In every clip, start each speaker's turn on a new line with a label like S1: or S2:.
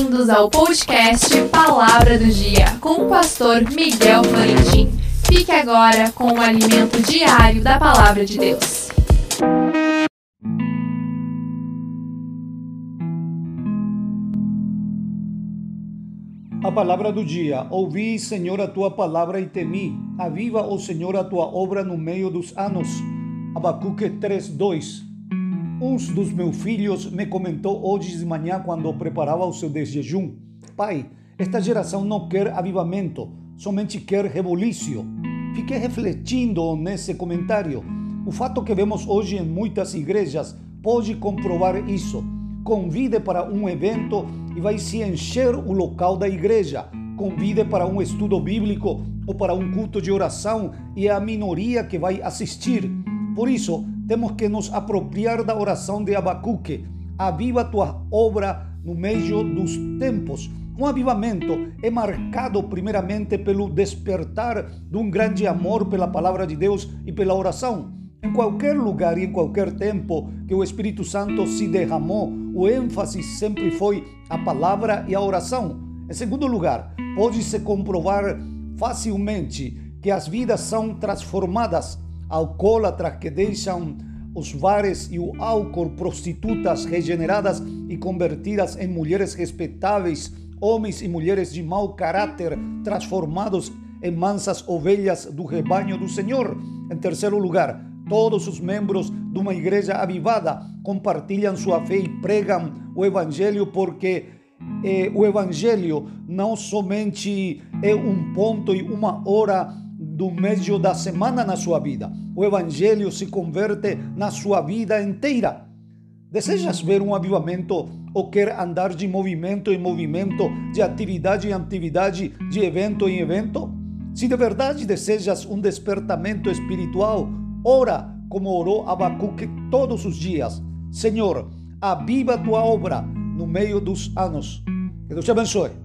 S1: Bem-vindos ao podcast Palavra do Dia com o pastor Miguel Florentin. Fique agora com o alimento diário da Palavra de Deus.
S2: A palavra do dia. Ouvi, Senhor, a tua palavra e temi. Aviva, ó Senhor, a tua obra no meio dos anos. Abacuque 3:2. Um dos meus filhos me comentou hoje de manhã quando preparava o seu desjejum. Pai, esta geração não quer avivamento, somente quer rebolício. Fiquei refletindo nesse comentário. O fato que vemos hoje em muitas igrejas pode comprovar isso. Convide para um evento e vai se encher o local da igreja. Convide para um estudo bíblico ou para um culto de oração e é a minoria que vai assistir. Por isso, temos que nos apropriar da oração de Abacuque. Aviva tua obra no meio dos tempos. Um avivamento é marcado primeiramente pelo despertar de um grande amor pela palavra de Deus e pela oração. Em qualquer lugar e em qualquer tempo que o Espírito Santo se derramou, o ênfase sempre foi a palavra e a oração. Em segundo lugar, pode-se comprovar facilmente que as vidas são transformadas alcoólatras que deixam os bares e o álcool, prostitutas regeneradas e convertidas em mulheres respeitáveis, homens e mulheres de mau caráter transformados em mansas ovelhas do rebanho do Senhor. Em terceiro lugar, todos os membros de uma igreja avivada compartilham sua fé e pregam o Evangelho porque eh, o Evangelho não somente é um ponto e uma hora do meio da semana na sua vida. O Evangelho se converte na sua vida inteira. Desejas ver um avivamento ou quer andar de movimento em movimento, de atividade em atividade, de evento em evento? Se de verdade desejas um despertamento espiritual, ora como orou Abacuque todos os dias. Senhor, aviva tua obra no meio dos anos. Que Deus te abençoe.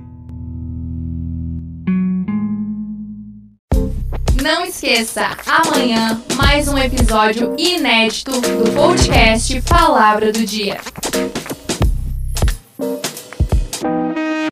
S1: Não esqueça, amanhã mais um episódio inédito do podcast Palavra do Dia.